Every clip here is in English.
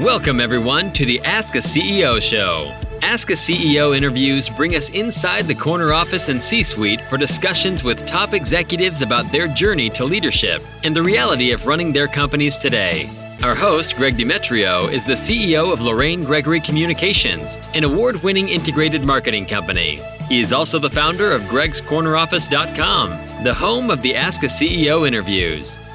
Welcome, everyone, to the Ask a CEO show. Ask a CEO interviews bring us inside the corner office and C suite for discussions with top executives about their journey to leadership and the reality of running their companies today. Our host, Greg Demetrio, is the CEO of Lorraine Gregory Communications, an award winning integrated marketing company. He is also the founder of gregscorneroffice.com, the home of the Ask a CEO interviews.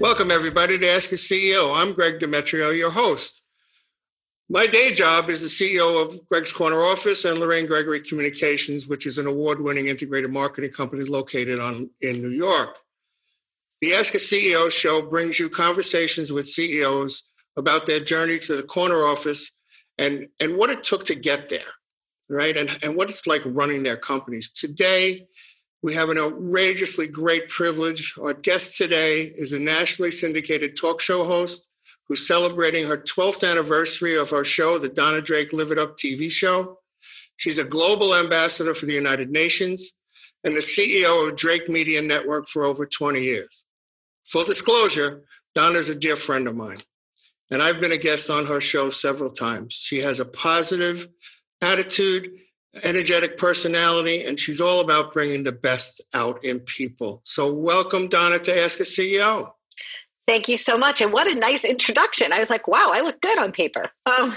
Welcome, everybody, to Ask a CEO. I'm Greg Demetrio, your host. My day job is the CEO of Greg's Corner Office and Lorraine Gregory Communications, which is an award winning integrated marketing company located on, in New York. The Ask a CEO show brings you conversations with CEOs about their journey to the corner office and, and what it took to get there, right? And, and what it's like running their companies. Today, we have an outrageously great privilege. Our guest today is a nationally syndicated talk show host who's celebrating her 12th anniversary of her show, the Donna Drake Live It Up TV show. She's a global ambassador for the United Nations and the CEO of Drake Media Network for over 20 years. Full disclosure, Donna's a dear friend of mine, and I've been a guest on her show several times. She has a positive attitude, energetic personality, and she's all about bringing the best out in people. So, welcome, Donna, to Ask a CEO. Thank you so much. And what a nice introduction. I was like, wow, I look good on paper. Um,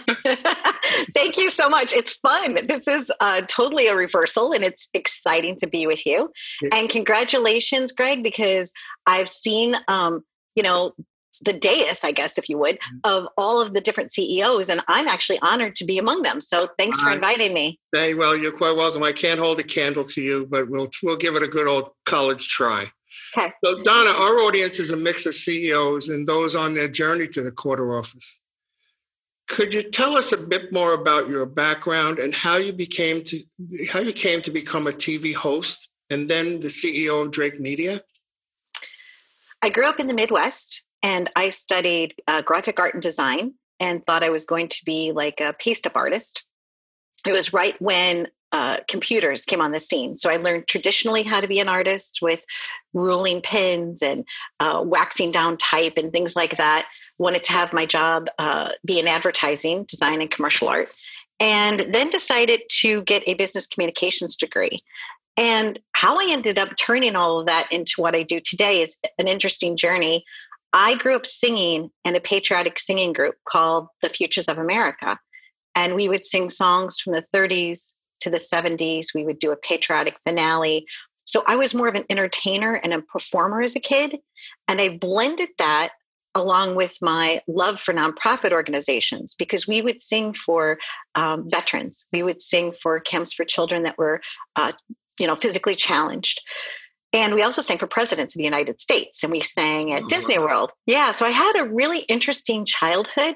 thank you so much. It's fun. This is uh, totally a reversal, and it's exciting to be with you. And congratulations, Greg, because I've seen, um, you know, the dais, I guess, if you would, mm-hmm. of all of the different CEOs, and I'm actually honored to be among them. So thanks for inviting me. Hey, well, you're quite welcome. I can't hold a candle to you, but we'll we'll give it a good old college try. Okay. So, Donna, our audience is a mix of CEOs and those on their journey to the quarter office. Could you tell us a bit more about your background and how you became to how you came to become a TV host and then the CEO of Drake Media? I grew up in the Midwest and I studied uh, graphic art and design and thought I was going to be like a paste up artist. It was right when uh, computers came on the scene. So I learned traditionally how to be an artist with ruling pens and uh, waxing down type and things like that. Wanted to have my job uh, be in advertising, design, and commercial art. And then decided to get a business communications degree. And how I ended up turning all of that into what I do today is an interesting journey. I grew up singing in a patriotic singing group called the Futures of America. And we would sing songs from the 30s, to the 70s. We would do a patriotic finale. So I was more of an entertainer and a performer as a kid. And I blended that along with my love for nonprofit organizations because we would sing for um, veterans. We would sing for camps for children that were, uh, you know, physically challenged. And we also sang for presidents of the United States and we sang at oh, Disney World. Yeah. So I had a really interesting childhood.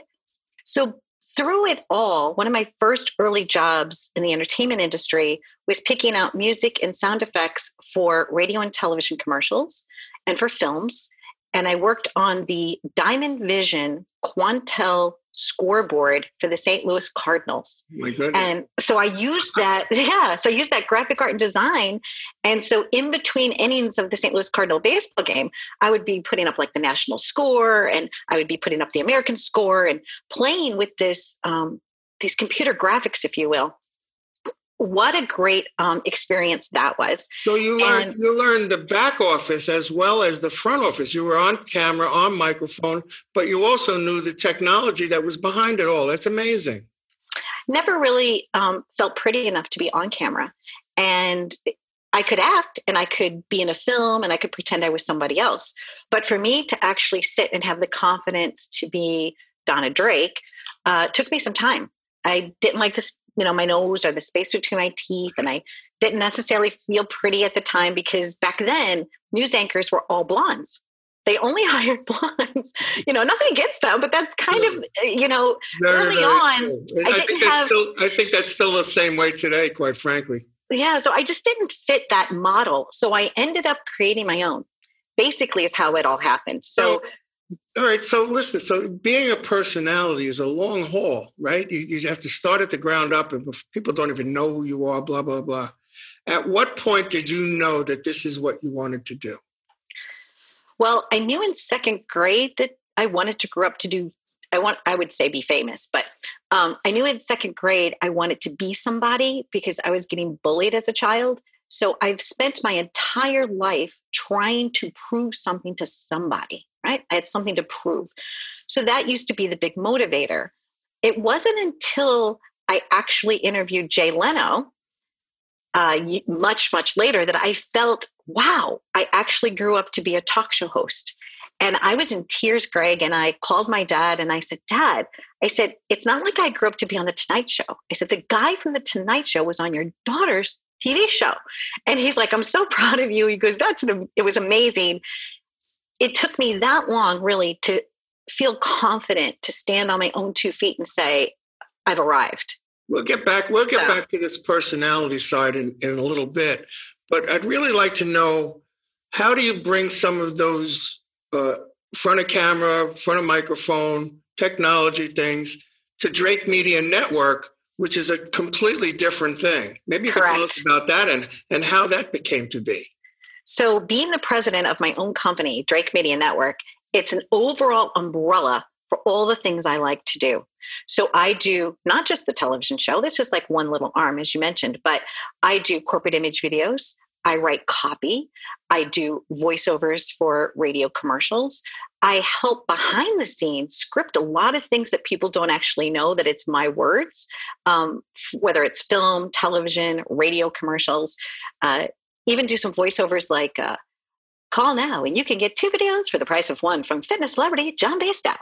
So through it all, one of my first early jobs in the entertainment industry was picking out music and sound effects for radio and television commercials and for films. And I worked on the Diamond Vision Quantel scoreboard for the St. Louis Cardinals. My goodness. And so I used that, yeah, so I used that graphic art and design. And so in between innings of the St. Louis Cardinal baseball game, I would be putting up like the national score and I would be putting up the American score and playing with this um, these computer graphics, if you will what a great um, experience that was. So you learned and, you learned the back office as well as the front office. You were on camera, on microphone, but you also knew the technology that was behind it all. That's amazing. Never really um, felt pretty enough to be on camera, and I could act and I could be in a film and I could pretend I was somebody else. But for me to actually sit and have the confidence to be Donna Drake uh, took me some time. I didn't like this you know my nose or the space between my teeth and i didn't necessarily feel pretty at the time because back then news anchors were all blondes they only hired blondes. You know, nothing against them, but that's kind yeah. of uh, you know very, early very on. I, I think that's have, still I think that's still the same way today, quite frankly. Yeah, so I just didn't fit that model. So I ended up creating my own. Basically, is how it all happened. So all right. So listen. So being a personality is a long haul, right? You, you have to start at the ground up, and people don't even know who you are. Blah blah blah. At what point did you know that this is what you wanted to do? Well, I knew in second grade that I wanted to grow up to do. I want. I would say be famous, but um, I knew in second grade I wanted to be somebody because I was getting bullied as a child. So I've spent my entire life trying to prove something to somebody. Right? I had something to prove. So that used to be the big motivator. It wasn't until I actually interviewed Jay Leno uh, much, much later that I felt, wow, I actually grew up to be a talk show host. And I was in tears, Greg, and I called my dad and I said, Dad, I said, it's not like I grew up to be on the Tonight Show. I said, the guy from the Tonight Show was on your daughter's TV show. And he's like, I'm so proud of you. He goes, That's an, it was amazing. It took me that long really to feel confident to stand on my own two feet and say, I've arrived. We'll get back. We'll get so. back to this personality side in, in a little bit, but I'd really like to know how do you bring some of those uh, front of camera, front of microphone, technology things to Drake Media Network, which is a completely different thing. Maybe you Correct. could tell us about that and and how that became to be. So, being the president of my own company, Drake Media Network, it's an overall umbrella for all the things I like to do. So I do not just the television show, that's just like one little arm, as you mentioned, but I do corporate image videos. I write copy. I do voiceovers for radio commercials. I help behind the scenes script a lot of things that people don't actually know that it's my words, um, whether it's film, television, radio commercials. Uh, even do some voiceovers like uh, call now and you can get two videos for the price of one from fitness celebrity John Basedow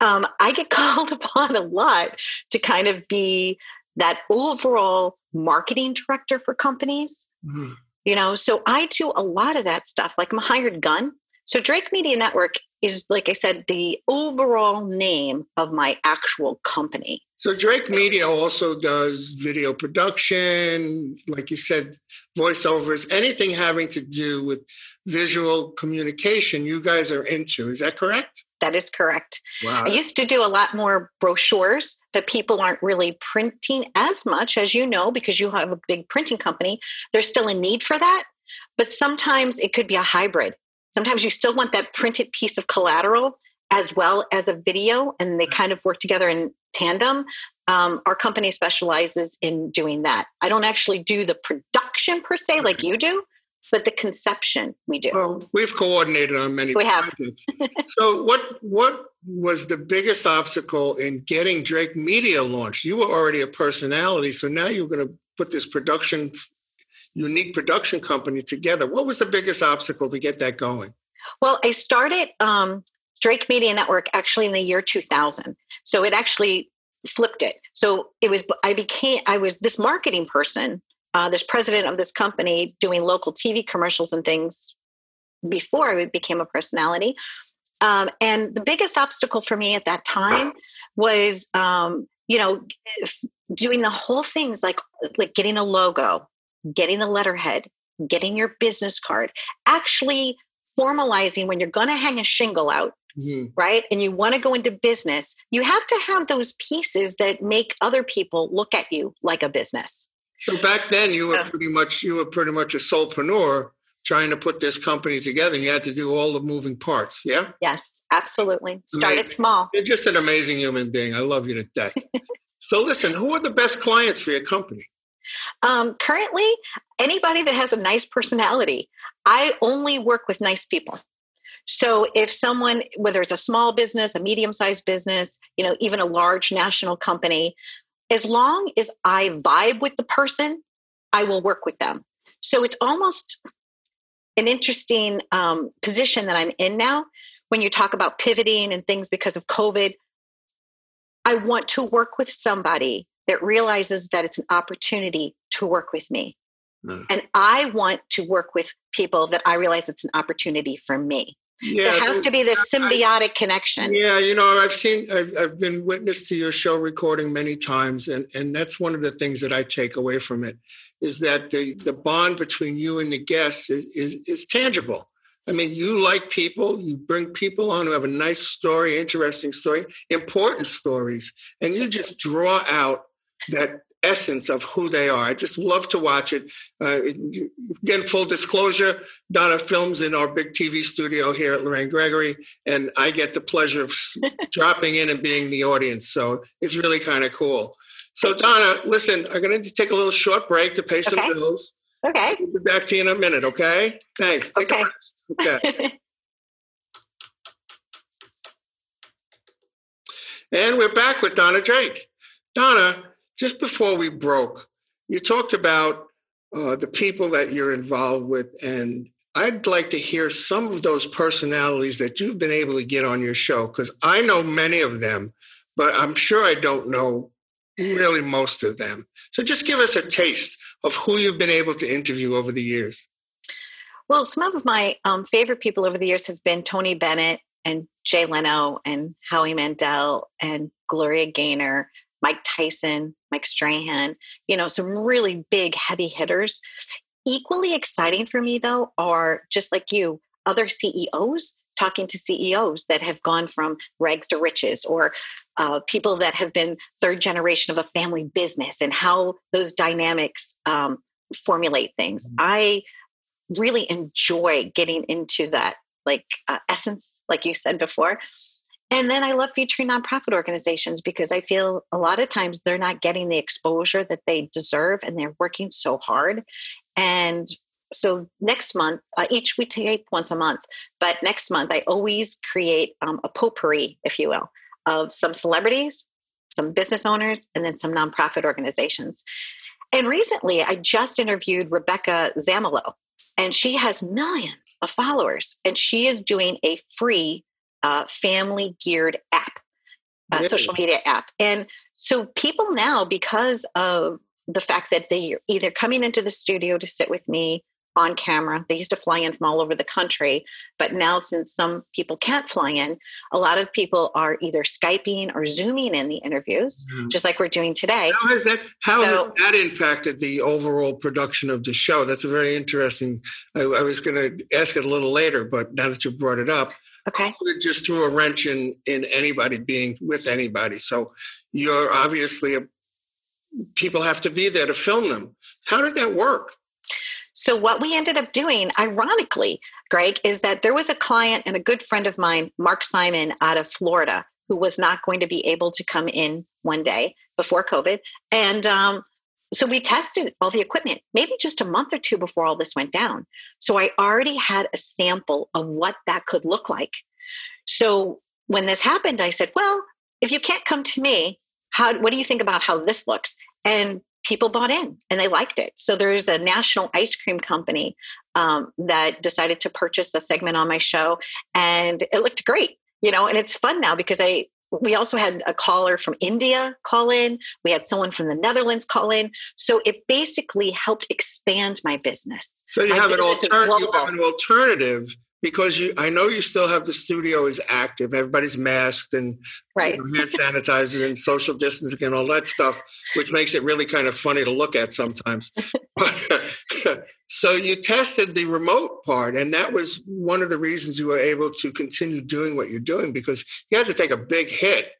um, I get called upon a lot to kind of be that overall marketing director for companies. Mm-hmm. You know, so I do a lot of that stuff. Like I'm a hired gun. So Drake Media Network is, like I said, the overall name of my actual company. So Drake Media also does video production, like you said, voiceovers, anything having to do with visual communication. You guys are into. Is that correct? That is correct. Wow. I used to do a lot more brochures that people aren't really printing as much as you know because you have a big printing company. There's still a need for that, but sometimes it could be a hybrid. Sometimes you still want that printed piece of collateral as well as a video, and they kind of work together in tandem. Um, our company specializes in doing that. I don't actually do the production per se like you do, but the conception we do. Well, we've coordinated on many we projects. Have. so what what was the biggest obstacle in getting Drake Media launched? You were already a personality, so now you're going to put this production unique production company together. What was the biggest obstacle to get that going? Well, I started um, Drake Media Network actually in the year 2000. So it actually flipped it. So it was I became I was this marketing person uh, this president of this company doing local TV commercials and things before I became a personality. Um, and the biggest obstacle for me at that time was, um, you know, doing the whole things like like getting a logo, getting the letterhead, getting your business card, actually formalizing when you're going to hang a shingle out. Mm-hmm. Right. And you want to go into business, you have to have those pieces that make other people look at you like a business. So back then, you were pretty much you were pretty much a solopreneur trying to put this company together. And you had to do all the moving parts. Yeah. Yes, absolutely. Started small. You're just an amazing human being. I love you to death. so listen, who are the best clients for your company? Um, currently, anybody that has a nice personality. I only work with nice people. So if someone, whether it's a small business, a medium-sized business, you know, even a large national company, as long as I vibe with the person, I will work with them. So it's almost an interesting um, position that I'm in now when you talk about pivoting and things because of COVID. I want to work with somebody that realizes that it's an opportunity to work with me. And I want to work with people that I realize it's an opportunity for me. Yeah, there has to be this symbiotic connection. Yeah, you know, I've seen, I've, I've been witness to your show recording many times, and and that's one of the things that I take away from it is that the the bond between you and the guests is is, is tangible. I mean, you like people, you bring people on who have a nice story, interesting story, important stories, and you just draw out that essence of who they are. I just love to watch it. Uh, again, full disclosure, Donna films in our big TV studio here at Lorraine Gregory, and I get the pleasure of dropping in and being the audience. So it's really kind of cool. So, Donna, listen, I'm going to take a little short break to pay some okay. bills. Okay. We'll be back to you in a minute, okay? Thanks. Take okay. a rest. Okay. and we're back with Donna Drake. Donna, just before we broke, you talked about uh, the people that you're involved with, and I'd like to hear some of those personalities that you've been able to get on your show because I know many of them, but I'm sure I don't know really most of them. So just give us a taste of who you've been able to interview over the years. Well, some of my um, favorite people over the years have been Tony Bennett and Jay Leno and Howie Mandel and Gloria Gaynor, Mike Tyson, Mike Strahan, you know, some really big heavy hitters. Equally exciting for me, though, are just like you, other CEOs talking to CEOs that have gone from rags to riches or uh, people that have been third generation of a family business and how those dynamics um, formulate things. Mm-hmm. I really enjoy getting into that like uh, essence, like you said before. And then I love featuring nonprofit organizations because I feel a lot of times they're not getting the exposure that they deserve and they're working so hard. And so next month, uh, each we tape once a month, but next month I always create um, a potpourri, if you will, of some celebrities, some business owners, and then some nonprofit organizations. And recently, I just interviewed Rebecca Zamolo, and she has millions of followers, and she is doing a free uh, family geared app, uh, really? social media app. And so people now, because of the fact that they are either coming into the studio to sit with me on camera. They used to fly in from all over the country, but now since some people can't fly in, a lot of people are either Skyping or Zooming in the interviews, mm-hmm. just like we're doing today. How has that how so, has that impacted the overall production of the show? That's a very interesting. I, I was going to ask it a little later, but now that you brought it up, okay, just threw a wrench in in anybody being with anybody. So you're obviously a people have to be there to film them. How did that work? So, what we ended up doing, ironically, Greg, is that there was a client and a good friend of mine, Mark Simon, out of Florida, who was not going to be able to come in one day before COVID. And um, so we tested all the equipment, maybe just a month or two before all this went down. So I already had a sample of what that could look like. So when this happened, I said, well, if you can't come to me, how, what do you think about how this looks? And people bought in and they liked it. So there's a national ice cream company um, that decided to purchase a segment on my show, and it looked great. You know, and it's fun now because I we also had a caller from India call in. We had someone from the Netherlands call in. So it basically helped expand my business. So you, have an, alter- you have an alternative because you I know you still have the studio is active. Everybody's masked and right. you know, hand sanitizers and social distancing and all that stuff, which makes it really kind of funny to look at sometimes. so you tested the remote part, and that was one of the reasons you were able to continue doing what you're doing because you had to take a big hit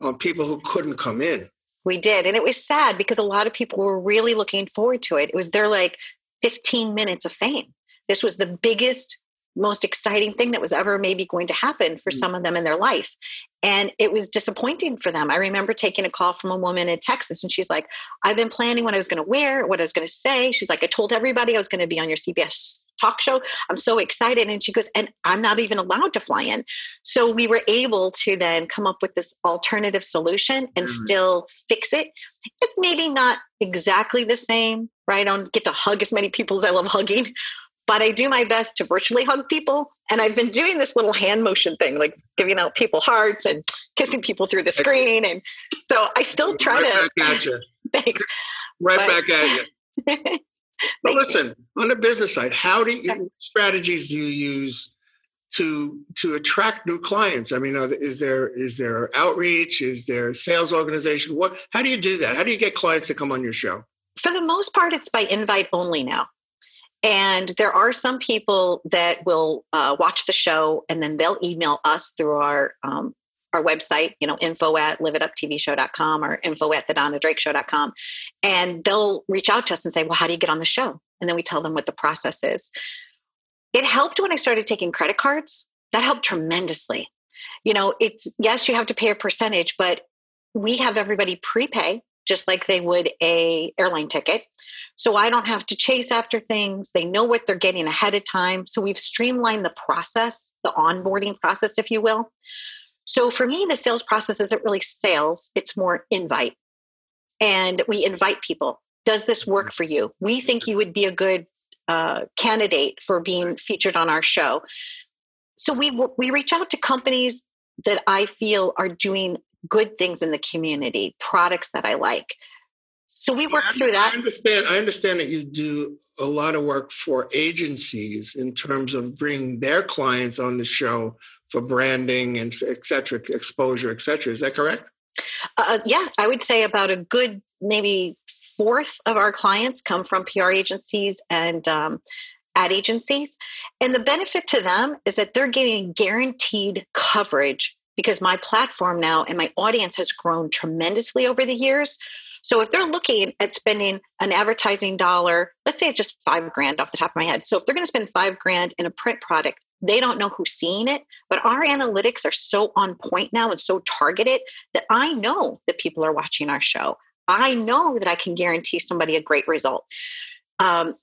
on people who couldn't come in. We did. And it was sad because a lot of people were really looking forward to it. It was their like 15 minutes of fame. This was the biggest most exciting thing that was ever maybe going to happen for mm. some of them in their life. And it was disappointing for them. I remember taking a call from a woman in Texas, and she's like, I've been planning what I was going to wear, what I was going to say. She's like, I told everybody I was going to be on your CBS talk show. I'm so excited. And she goes, and I'm not even allowed to fly in. So we were able to then come up with this alternative solution and mm-hmm. still fix it. It's maybe not exactly the same, right? I don't get to hug as many people as I love hugging, but I do my best to virtually hug people. And I've been doing this little hand motion thing, like giving out people hearts and kissing people through the screen. And so I still try right to. Back at you. Thanks. Right but, back at you. but listen, you. on the business side, how do you, strategies do you use to to attract new clients? I mean, is there is there outreach? Is there sales organization? What? How do you do that? How do you get clients to come on your show? For the most part, it's by invite only now. And there are some people that will uh, watch the show and then they'll email us through our um, our website, you know, info at liveituptvshow.com or info at the Donna Drake show.com. And they'll reach out to us and say, well, how do you get on the show? And then we tell them what the process is. It helped when I started taking credit cards. That helped tremendously. You know, it's yes, you have to pay a percentage, but we have everybody prepay just like they would a airline ticket. So I don't have to chase after things. They know what they're getting ahead of time. So we've streamlined the process, the onboarding process, if you will. So for me, the sales process isn't really sales, it's more invite. And we invite people. Does this work for you? We think you would be a good uh, candidate for being featured on our show. So we we reach out to companies that I feel are doing good things in the community, products that I like. So we work yeah, through that. I understand. I understand that you do a lot of work for agencies in terms of bringing their clients on the show for branding and et cetera, exposure, et cetera. Is that correct? Uh, yeah, I would say about a good maybe fourth of our clients come from PR agencies and um, ad agencies. And the benefit to them is that they're getting guaranteed coverage because my platform now and my audience has grown tremendously over the years. So if they're looking at spending an advertising dollar, let's say it's just five grand off the top of my head. So if they're going to spend five grand in a print product, they don't know who's seeing it. But our analytics are so on point now and so targeted that I know that people are watching our show. I know that I can guarantee somebody a great result. Um,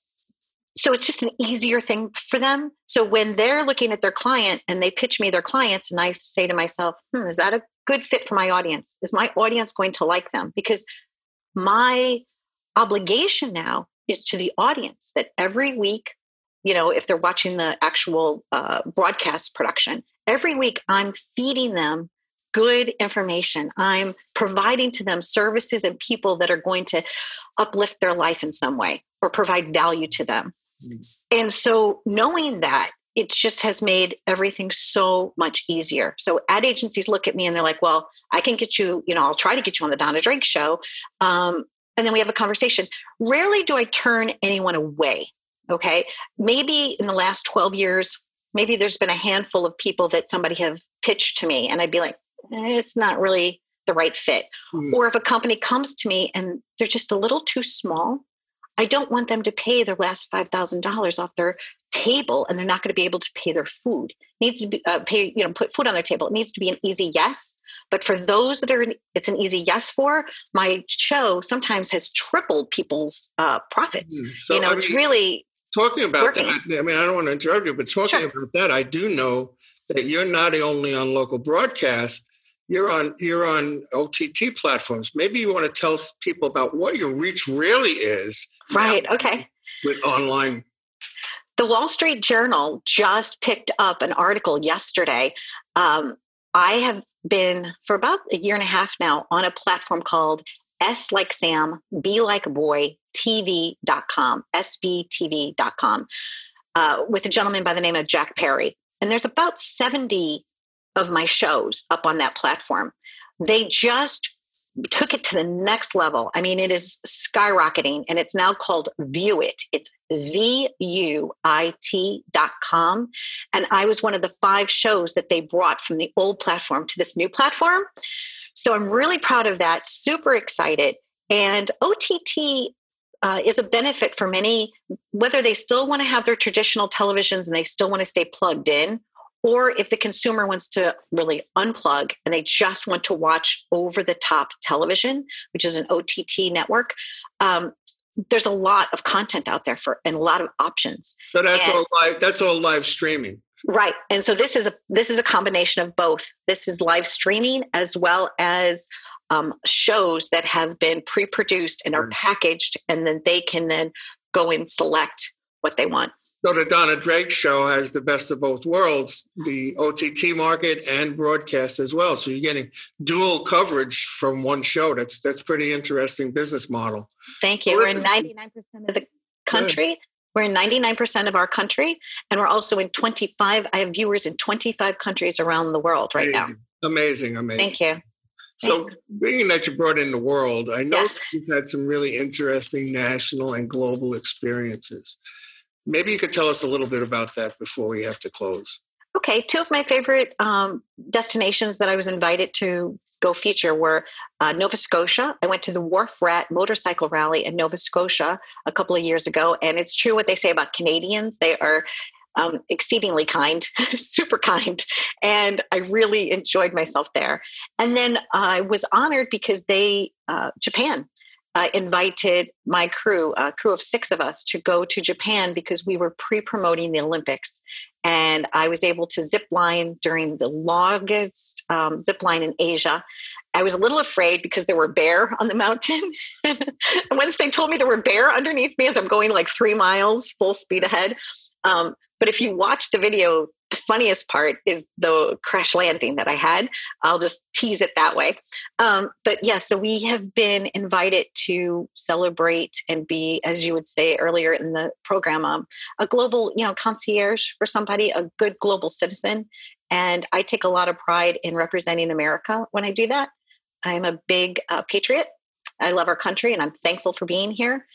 so it's just an easier thing for them. So when they're looking at their client and they pitch me their clients, and I say to myself, hmm, is that a good fit for my audience? Is my audience going to like them? Because my obligation now is to the audience that every week you know if they're watching the actual uh, broadcast production every week i'm feeding them good information i'm providing to them services and people that are going to uplift their life in some way or provide value to them mm-hmm. and so knowing that it just has made everything so much easier. So ad agencies look at me and they're like, well, I can get you, you know, I'll try to get you on the Donna Drake show. Um, and then we have a conversation. Rarely do I turn anyone away. Okay. Maybe in the last 12 years, maybe there's been a handful of people that somebody have pitched to me and I'd be like, it's not really the right fit. Mm. Or if a company comes to me and they're just a little too small, I don't want them to pay their last $5,000 off their table and they're not going to be able to pay their food. It needs to be uh, pay, you know, put food on their table. It needs to be an easy yes. But for those that are, it's an easy yes for. My show sometimes has tripled people's uh, profits. Mm. So, you know, I it's really talking about working. that. I mean, I don't want to interrupt you, but talking sure. about that, I do know that you're not only on local broadcast you're on you're on OTT platforms. Maybe you want to tell people about what your reach really is. Right. Okay. With online the Wall Street Journal just picked up an article yesterday. Um, I have been for about a year and a half now on a platform called S like Sam, B like boy, TV.com, SBTV.com, uh, with a gentleman by the name of Jack Perry. And there's about 70 of my shows up on that platform. They just took it to the next level. I mean, it is skyrocketing and it's now called Vuit. It's V U I T dot com. And I was one of the five shows that they brought from the old platform to this new platform. So I'm really proud of that, super excited. And OTT uh, is a benefit for many, whether they still want to have their traditional televisions and they still want to stay plugged in, or if the consumer wants to really unplug and they just want to watch over the top television, which is an OTT network, um, there's a lot of content out there for and a lot of options. So that's and, all live. That's all live streaming. Right. And so this is a this is a combination of both. This is live streaming as well as um, shows that have been pre-produced and are mm. packaged, and then they can then go and select what they want. So the Donna Drake show has the best of both worlds, the OTT market and broadcast as well. So you're getting dual coverage from one show. That's that's pretty interesting business model. Thank you. Well, We're in 99% of the country. We're in 99% of our country, and we're also in 25. I have viewers in 25 countries around the world right amazing. now. Amazing, amazing. Thank you. So, being that you brought in the world, I know yes. you've had some really interesting national and global experiences. Maybe you could tell us a little bit about that before we have to close. Okay, two of my favorite um, destinations that I was invited to go feature were uh, Nova Scotia. I went to the Wharf Rat motorcycle rally in Nova Scotia a couple of years ago, and it's true what they say about Canadians. They are um, exceedingly kind, super kind, and I really enjoyed myself there. And then I was honored because they, uh, Japan, uh, invited my crew, a crew of six of us, to go to Japan because we were pre promoting the Olympics and I was able to zip line during the longest um, zip line in Asia. I was a little afraid because there were bear on the mountain. and once they told me there were bear underneath me as I'm going like three miles full speed ahead, um, but if you watch the video, funniest part is the crash landing that I had. I'll just tease it that way. Um, but yeah, so we have been invited to celebrate and be, as you would say earlier in the program, um, a global, you know, concierge for somebody, a good global citizen. And I take a lot of pride in representing America when I do that. I'm a big uh, patriot. I love our country and I'm thankful for being here.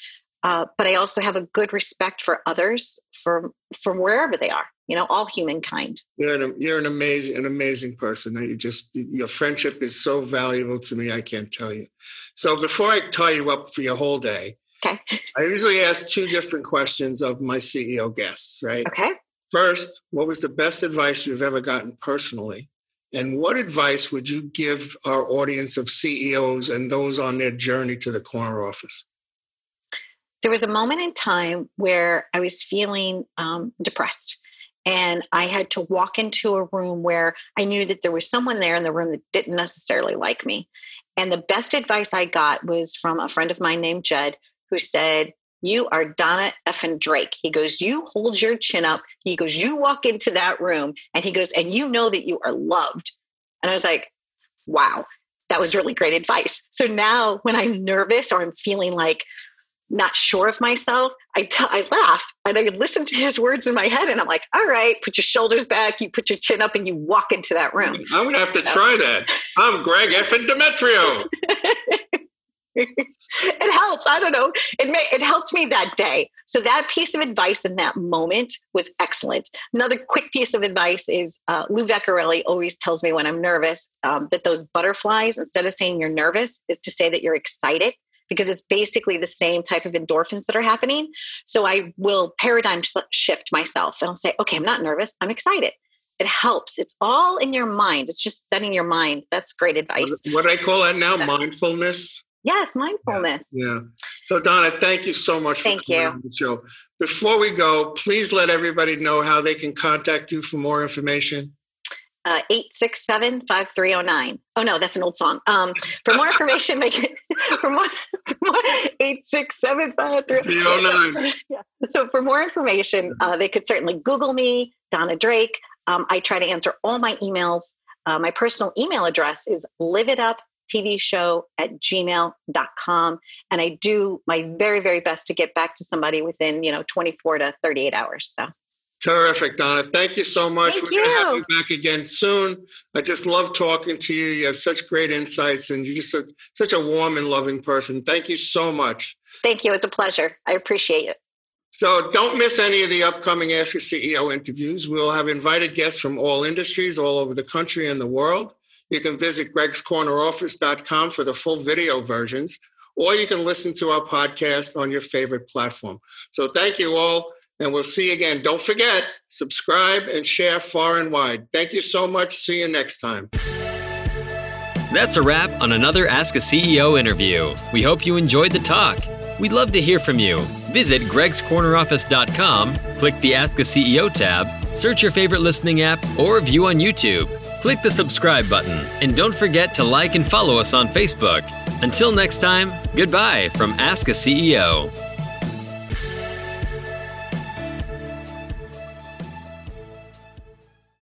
Uh, but I also have a good respect for others from from wherever they are. You know, all humankind. You're an you're an amazing an amazing person. You just your friendship is so valuable to me. I can't tell you. So before I tie you up for your whole day, okay, I usually ask two different questions of my CEO guests. Right. Okay. First, what was the best advice you've ever gotten personally? And what advice would you give our audience of CEOs and those on their journey to the corner office? There was a moment in time where I was feeling um, depressed. And I had to walk into a room where I knew that there was someone there in the room that didn't necessarily like me. And the best advice I got was from a friend of mine named Jed, who said, You are Donna effing Drake. He goes, You hold your chin up. He goes, You walk into that room. And he goes, And you know that you are loved. And I was like, Wow, that was really great advice. So now when I'm nervous or I'm feeling like, not sure of myself, I tell I laugh and I listen to his words in my head and I'm like, all right, put your shoulders back, you put your chin up and you walk into that room. I'm gonna have to so. try that. I'm Greg Effin Demetrio. it helps. I don't know. It may it helped me that day. So that piece of advice in that moment was excellent. Another quick piece of advice is uh, Lou Vecchiarelli always tells me when I'm nervous um, that those butterflies, instead of saying you're nervous, is to say that you're excited because it's basically the same type of endorphins that are happening. So I will paradigm shift myself and I'll say, okay, I'm not nervous, I'm excited. It helps. It's all in your mind. It's just setting your mind. That's great advice. What do I call that now? Mindfulness. Yes, mindfulness. Yeah. So Donna, thank you so much thank for coming you. on the show. Before we go, please let everybody know how they can contact you for more information. Uh, 867-5309. Oh no, that's an old song. Um, for more information, make it for more, for more 867-5309. Yeah. So for more information, uh, they could certainly Google me, Donna Drake. Um, I try to answer all my emails. Uh, my personal email address is liveituptvshow at gmail.com. And I do my very, very best to get back to somebody within, you know, 24 to 38 hours. So Terrific, Donna. Thank you so much. Thank We're going to have you back again soon. I just love talking to you. You have such great insights, and you're just a, such a warm and loving person. Thank you so much. Thank you. It's a pleasure. I appreciate it. So don't miss any of the upcoming Ask a CEO interviews. We'll have invited guests from all industries all over the country and the world. You can visit gregscorneroffice.com for the full video versions, or you can listen to our podcast on your favorite platform. So thank you all. And we'll see you again. Don't forget, subscribe and share far and wide. Thank you so much. See you next time. That's a wrap on another Ask a CEO interview. We hope you enjoyed the talk. We'd love to hear from you. Visit gregscorneroffice.com, click the Ask a CEO tab, search your favorite listening app, or view on YouTube. Click the subscribe button, and don't forget to like and follow us on Facebook. Until next time, goodbye from Ask a CEO.